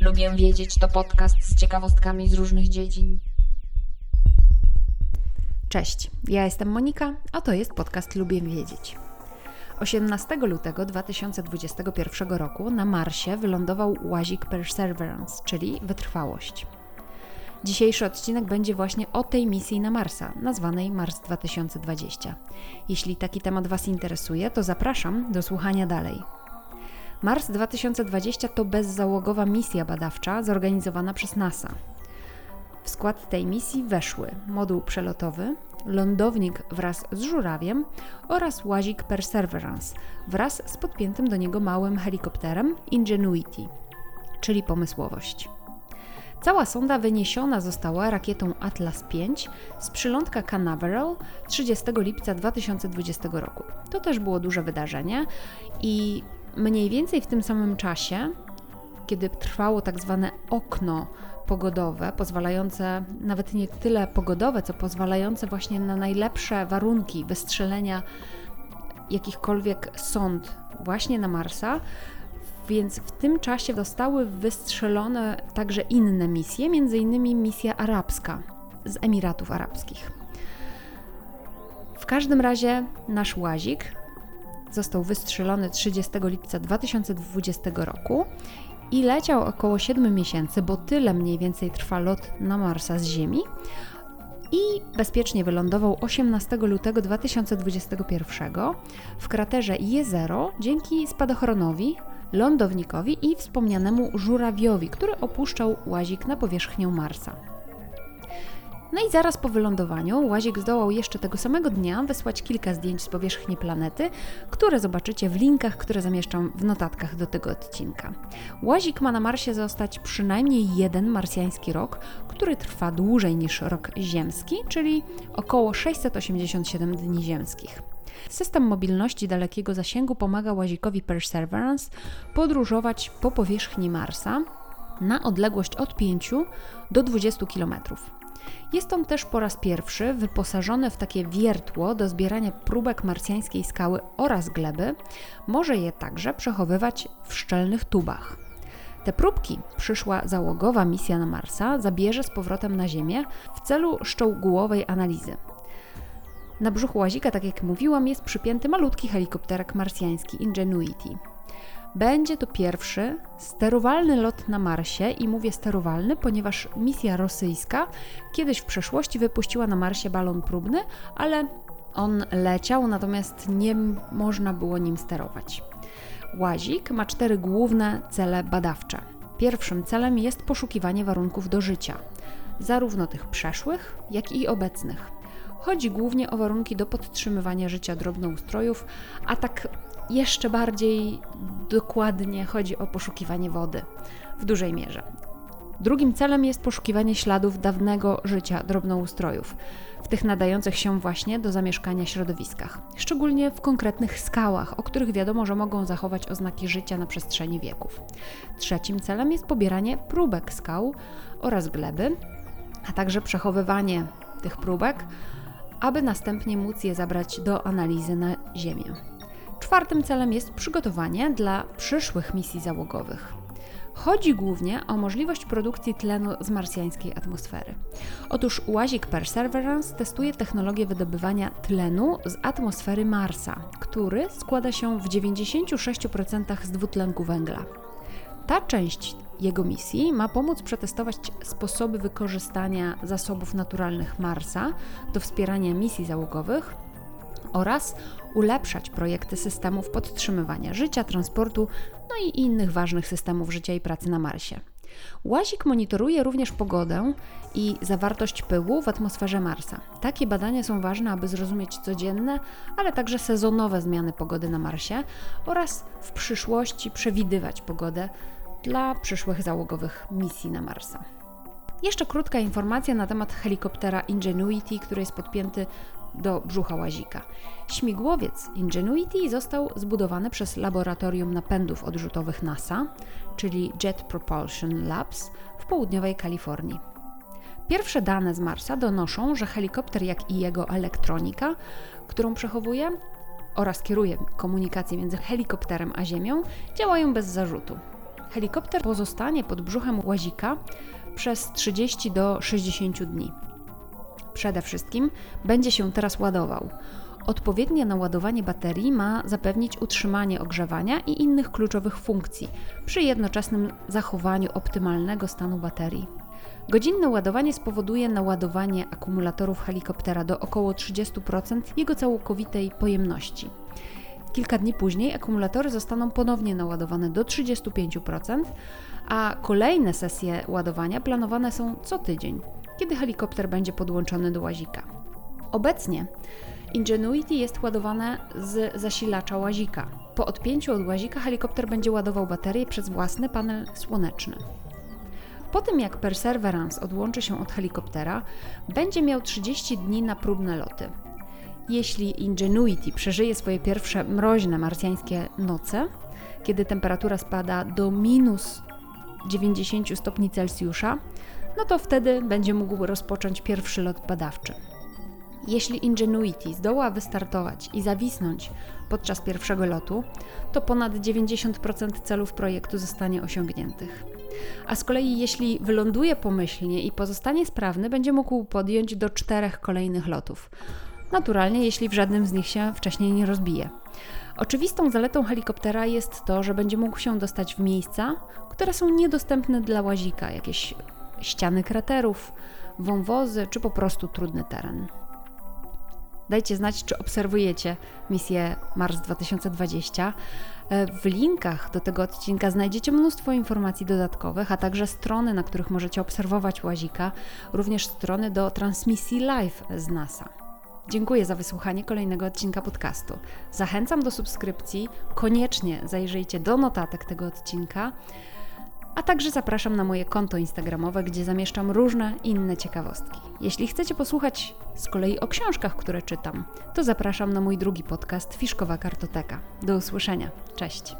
Lubię wiedzieć to podcast z ciekawostkami z różnych dziedzin. Cześć, ja jestem Monika, a to jest podcast Lubię Wiedzieć. 18 lutego 2021 roku na Marsie wylądował łazik Perseverance, czyli wytrwałość. Dzisiejszy odcinek będzie właśnie o tej misji na Marsa, nazwanej Mars 2020. Jeśli taki temat Was interesuje, to zapraszam do słuchania dalej. Mars 2020 to bezzałogowa misja badawcza zorganizowana przez NASA. W skład tej misji weszły moduł przelotowy, lądownik wraz z żurawiem oraz łazik Perseverance wraz z podpiętym do niego małym helikopterem Ingenuity, czyli pomysłowość. Cała sonda wyniesiona została rakietą Atlas V z przylądka Canaveral 30 lipca 2020 roku. To też było duże wydarzenie i mniej więcej w tym samym czasie, kiedy trwało tak zwane okno pogodowe, pozwalające nawet nie tyle pogodowe, co pozwalające właśnie na najlepsze warunki wystrzelenia jakichkolwiek sond właśnie na Marsa. Więc w tym czasie zostały wystrzelone także inne misje, innymi misja arabska z Emiratów Arabskich. W każdym razie nasz łazik został wystrzelony 30 lipca 2020 roku i leciał około 7 miesięcy, bo tyle mniej więcej trwa lot na Marsa z Ziemi. I bezpiecznie wylądował 18 lutego 2021 w kraterze Jezero dzięki spadochronowi, lądownikowi i wspomnianemu żurawiowi, który opuszczał łazik na powierzchnię Marsa. No i zaraz po wylądowaniu Łazik zdołał jeszcze tego samego dnia wysłać kilka zdjęć z powierzchni planety, które zobaczycie w linkach, które zamieszczam w notatkach do tego odcinka. Łazik ma na Marsie zostać przynajmniej jeden marsjański rok, który trwa dłużej niż rok ziemski, czyli około 687 dni ziemskich. System mobilności dalekiego zasięgu pomaga łazikowi Perseverance podróżować po powierzchni Marsa na odległość od 5 do 20 kilometrów. Jest on też po raz pierwszy wyposażony w takie wiertło do zbierania próbek marsjańskiej skały oraz gleby. Może je także przechowywać w szczelnych tubach. Te próbki przyszła załogowa misja na Marsa zabierze z powrotem na Ziemię w celu szczegółowej analizy. Na brzuchu łazika, tak jak mówiłam, jest przypięty malutki helikopterek marsjański Ingenuity. Będzie to pierwszy sterowalny lot na Marsie i mówię sterowalny, ponieważ misja rosyjska kiedyś w przeszłości wypuściła na Marsie balon próbny, ale on leciał, natomiast nie można było nim sterować. Łazik ma cztery główne cele badawcze. Pierwszym celem jest poszukiwanie warunków do życia, zarówno tych przeszłych, jak i obecnych. Chodzi głównie o warunki do podtrzymywania życia drobnoustrojów, a tak jeszcze bardziej dokładnie chodzi o poszukiwanie wody w dużej mierze. Drugim celem jest poszukiwanie śladów dawnego życia drobnoustrojów, w tych nadających się właśnie do zamieszkania środowiskach, szczególnie w konkretnych skałach, o których wiadomo, że mogą zachować oznaki życia na przestrzeni wieków. Trzecim celem jest pobieranie próbek skał oraz gleby, a także przechowywanie tych próbek, aby następnie móc je zabrać do analizy na Ziemię. Czwartym celem jest przygotowanie dla przyszłych misji załogowych. Chodzi głównie o możliwość produkcji tlenu z marsjańskiej atmosfery. Otóż łazik Perseverance testuje technologię wydobywania tlenu z atmosfery Marsa, który składa się w 96% z dwutlenku węgla. Ta część jego misji ma pomóc przetestować sposoby wykorzystania zasobów naturalnych Marsa do wspierania misji załogowych oraz ulepszać projekty systemów podtrzymywania życia, transportu, no i innych ważnych systemów życia i pracy na Marsie. Łazik monitoruje również pogodę i zawartość pyłu w atmosferze Marsa. Takie badania są ważne, aby zrozumieć codzienne, ale także sezonowe zmiany pogody na Marsie oraz w przyszłości przewidywać pogodę dla przyszłych załogowych misji na Marsa. Jeszcze krótka informacja na temat helikoptera Ingenuity, który jest podpięty do brzucha łazika. Śmigłowiec Ingenuity został zbudowany przez Laboratorium Napędów Odrzutowych NASA, czyli Jet Propulsion Labs w południowej Kalifornii. Pierwsze dane z Marsa donoszą, że helikopter, jak i jego elektronika, którą przechowuje oraz kieruje komunikację między helikopterem a Ziemią, działają bez zarzutu. Helikopter pozostanie pod brzuchem łazika przez 30 do 60 dni. Przede wszystkim będzie się teraz ładował. Odpowiednie naładowanie baterii ma zapewnić utrzymanie ogrzewania i innych kluczowych funkcji przy jednoczesnym zachowaniu optymalnego stanu baterii. Godzinne ładowanie spowoduje naładowanie akumulatorów helikoptera do około 30% jego całkowitej pojemności. Kilka dni później akumulatory zostaną ponownie naładowane do 35%, a kolejne sesje ładowania planowane są co tydzień, kiedy helikopter będzie podłączony do łazika. Obecnie Ingenuity jest ładowane z zasilacza łazika. Po odpięciu od łazika helikopter będzie ładował baterię przez własny panel słoneczny. Po tym jak Perseverance odłączy się od helikoptera, będzie miał 30 dni na próbne loty. Jeśli Ingenuity przeżyje swoje pierwsze mroźne marsjańskie noce, kiedy temperatura spada do minus 90 stopni Celsjusza, no to wtedy będzie mógł rozpocząć pierwszy lot badawczy. Jeśli Ingenuity zdoła wystartować i zawisnąć podczas pierwszego lotu, to ponad 90% celów projektu zostanie osiągniętych. A z kolei jeśli wyląduje pomyślnie i pozostanie sprawny, będzie mógł podjąć do czterech kolejnych lotów. Naturalnie, jeśli w żadnym z nich się wcześniej nie rozbije. Oczywistą zaletą helikoptera jest to, że będzie mógł się dostać w miejsca, które są niedostępne dla łazika, jakieś ściany kraterów, wąwozy czy po prostu trudny teren. Dajcie znać, czy obserwujecie misję Mars 2020. E, w linkach do tego odcinka znajdziecie mnóstwo informacji dodatkowych, a także strony, na których możecie obserwować łazika, również strony do transmisji live z NASA. Dziękuję za wysłuchanie kolejnego odcinka podcastu. Zachęcam do subskrypcji, koniecznie zajrzyjcie do notatek tego odcinka. A także zapraszam na moje konto Instagramowe, gdzie zamieszczam różne inne ciekawostki. Jeśli chcecie posłuchać z kolei o książkach, które czytam, to zapraszam na mój drugi podcast Fiszkowa Kartoteka. Do usłyszenia. Cześć.